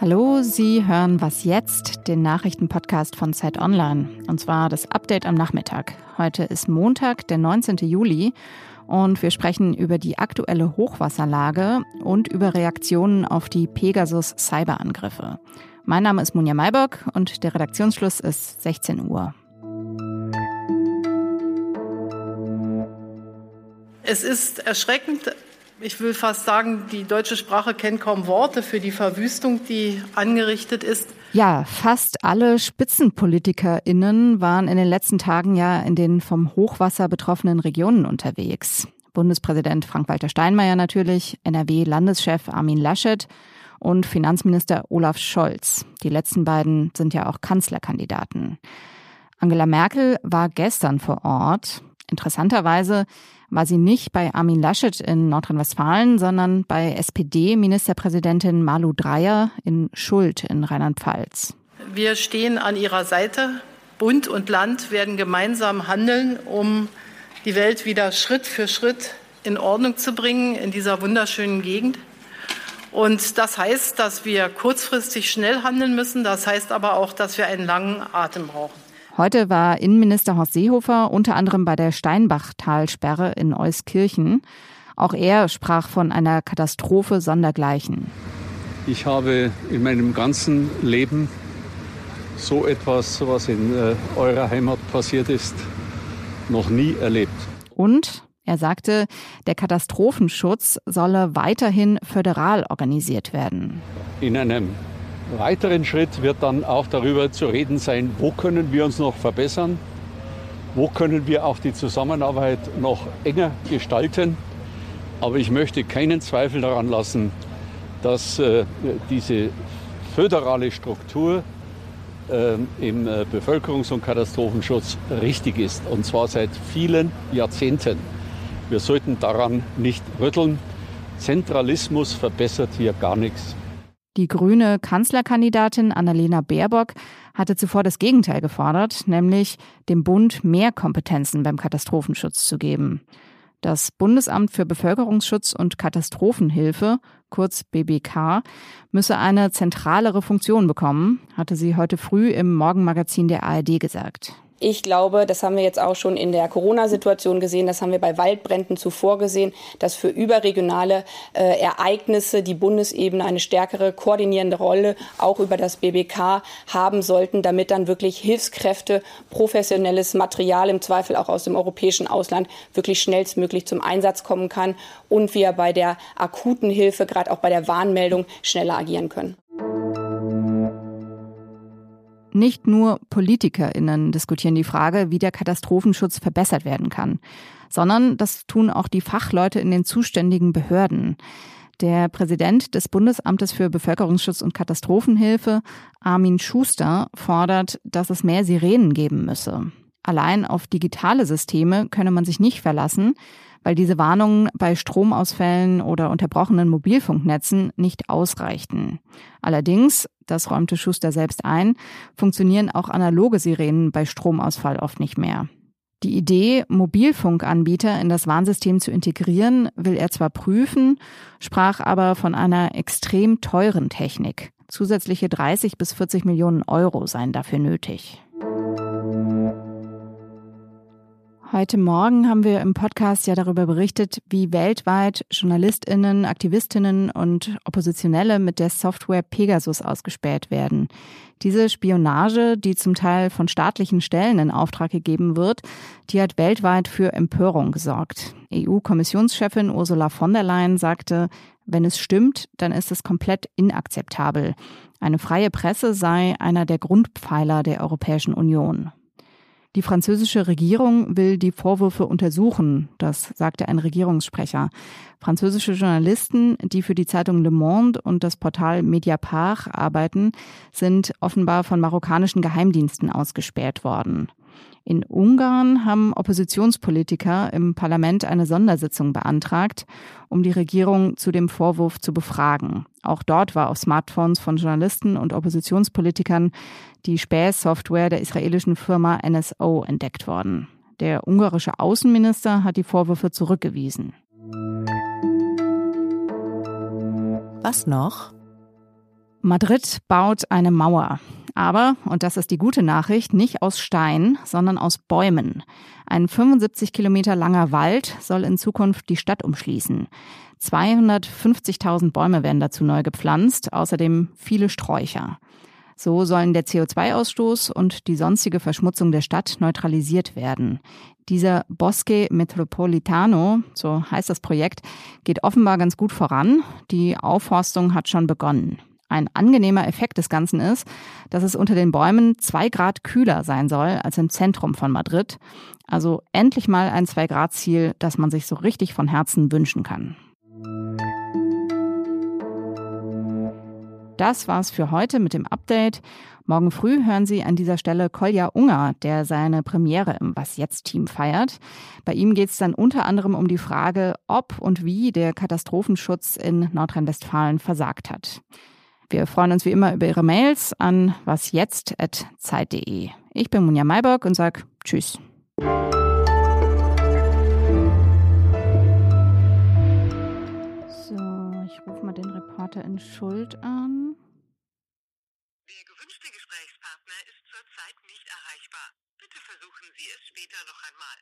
Hallo, Sie hören Was jetzt, den Nachrichtenpodcast von Zeit Online. Und zwar das Update am Nachmittag. Heute ist Montag, der 19. Juli. Und wir sprechen über die aktuelle Hochwasserlage und über Reaktionen auf die Pegasus-Cyberangriffe. Mein Name ist Munja Maybock und der Redaktionsschluss ist 16 Uhr. Es ist erschreckend, ich will fast sagen, die deutsche Sprache kennt kaum Worte für die Verwüstung, die angerichtet ist. Ja, fast alle SpitzenpolitikerInnen waren in den letzten Tagen ja in den vom Hochwasser betroffenen Regionen unterwegs. Bundespräsident Frank-Walter Steinmeier natürlich, NRW-Landeschef Armin Laschet und Finanzminister Olaf Scholz. Die letzten beiden sind ja auch Kanzlerkandidaten. Angela Merkel war gestern vor Ort. Interessanterweise war sie nicht bei Armin Laschet in Nordrhein-Westfalen, sondern bei SPD-Ministerpräsidentin Malu Dreyer in Schuld in Rheinland-Pfalz. Wir stehen an ihrer Seite. Bund und Land werden gemeinsam handeln, um die Welt wieder Schritt für Schritt in Ordnung zu bringen in dieser wunderschönen Gegend. Und das heißt, dass wir kurzfristig schnell handeln müssen. Das heißt aber auch, dass wir einen langen Atem brauchen. Heute war Innenminister Horst Seehofer unter anderem bei der Steinbachtalsperre in Euskirchen. Auch er sprach von einer Katastrophe sondergleichen. Ich habe in meinem ganzen Leben so etwas, was in äh, eurer Heimat passiert ist, noch nie erlebt. Und er sagte, der Katastrophenschutz solle weiterhin föderal organisiert werden. In einem weiteren Schritt wird dann auch darüber zu reden sein, wo können wir uns noch verbessern, wo können wir auch die Zusammenarbeit noch enger gestalten. Aber ich möchte keinen Zweifel daran lassen, dass äh, diese föderale Struktur äh, im Bevölkerungs- und Katastrophenschutz richtig ist, und zwar seit vielen Jahrzehnten. Wir sollten daran nicht rütteln. Zentralismus verbessert hier gar nichts. Die grüne Kanzlerkandidatin Annalena Baerbock hatte zuvor das Gegenteil gefordert, nämlich dem Bund mehr Kompetenzen beim Katastrophenschutz zu geben. Das Bundesamt für Bevölkerungsschutz und Katastrophenhilfe, kurz BBK, müsse eine zentralere Funktion bekommen, hatte sie heute früh im Morgenmagazin der ARD gesagt. Ich glaube, das haben wir jetzt auch schon in der Corona-Situation gesehen, das haben wir bei Waldbränden zuvor gesehen, dass für überregionale äh, Ereignisse die Bundesebene eine stärkere koordinierende Rolle auch über das BBK haben sollten, damit dann wirklich Hilfskräfte, professionelles Material im Zweifel auch aus dem europäischen Ausland wirklich schnellstmöglich zum Einsatz kommen kann und wir bei der akuten Hilfe, gerade auch bei der Warnmeldung, schneller agieren können. Nicht nur PolitikerInnen diskutieren die Frage, wie der Katastrophenschutz verbessert werden kann, sondern das tun auch die Fachleute in den zuständigen Behörden. Der Präsident des Bundesamtes für Bevölkerungsschutz und Katastrophenhilfe, Armin Schuster, fordert, dass es mehr Sirenen geben müsse. Allein auf digitale Systeme könne man sich nicht verlassen, weil diese Warnungen bei Stromausfällen oder unterbrochenen Mobilfunknetzen nicht ausreichten. Allerdings, das räumte Schuster selbst ein, funktionieren auch analoge Sirenen bei Stromausfall oft nicht mehr. Die Idee, Mobilfunkanbieter in das Warnsystem zu integrieren, will er zwar prüfen, sprach aber von einer extrem teuren Technik. Zusätzliche 30 bis 40 Millionen Euro seien dafür nötig. Heute Morgen haben wir im Podcast ja darüber berichtet, wie weltweit Journalistinnen, Aktivistinnen und Oppositionelle mit der Software Pegasus ausgespäht werden. Diese Spionage, die zum Teil von staatlichen Stellen in Auftrag gegeben wird, die hat weltweit für Empörung gesorgt. EU-Kommissionschefin Ursula von der Leyen sagte, wenn es stimmt, dann ist es komplett inakzeptabel. Eine freie Presse sei einer der Grundpfeiler der Europäischen Union. Die französische Regierung will die Vorwürfe untersuchen, das sagte ein Regierungssprecher. Französische Journalisten, die für die Zeitung Le Monde und das Portal Mediapart arbeiten, sind offenbar von marokkanischen Geheimdiensten ausgespäht worden. In Ungarn haben Oppositionspolitiker im Parlament eine Sondersitzung beantragt, um die Regierung zu dem Vorwurf zu befragen. Auch dort war auf Smartphones von Journalisten und Oppositionspolitikern die Spähsoftware der israelischen Firma NSO entdeckt worden. Der ungarische Außenminister hat die Vorwürfe zurückgewiesen. Was noch? Madrid baut eine Mauer. Aber, und das ist die gute Nachricht, nicht aus Stein, sondern aus Bäumen. Ein 75 Kilometer langer Wald soll in Zukunft die Stadt umschließen. 250.000 Bäume werden dazu neu gepflanzt, außerdem viele Sträucher. So sollen der CO2-Ausstoß und die sonstige Verschmutzung der Stadt neutralisiert werden. Dieser Bosque Metropolitano, so heißt das Projekt, geht offenbar ganz gut voran. Die Aufforstung hat schon begonnen. Ein angenehmer Effekt des Ganzen ist, dass es unter den Bäumen zwei Grad kühler sein soll als im Zentrum von Madrid. Also endlich mal ein Zwei-Grad-Ziel, das man sich so richtig von Herzen wünschen kann. Das war's für heute mit dem Update. Morgen früh hören Sie an dieser Stelle Kolja Unger, der seine Premiere im Was jetzt Team feiert. Bei ihm geht es dann unter anderem um die Frage, ob und wie der Katastrophenschutz in Nordrhein-Westfalen versagt hat. Wir freuen uns wie immer über Ihre Mails an wasjetzt.zeit.de. Ich bin Munja Mayberg und sage Tschüss. So, ich rufe mal den Reporter in Schuld an. Der gewünschte Gesprächspartner ist zurzeit nicht erreichbar. Bitte versuchen Sie es später noch einmal.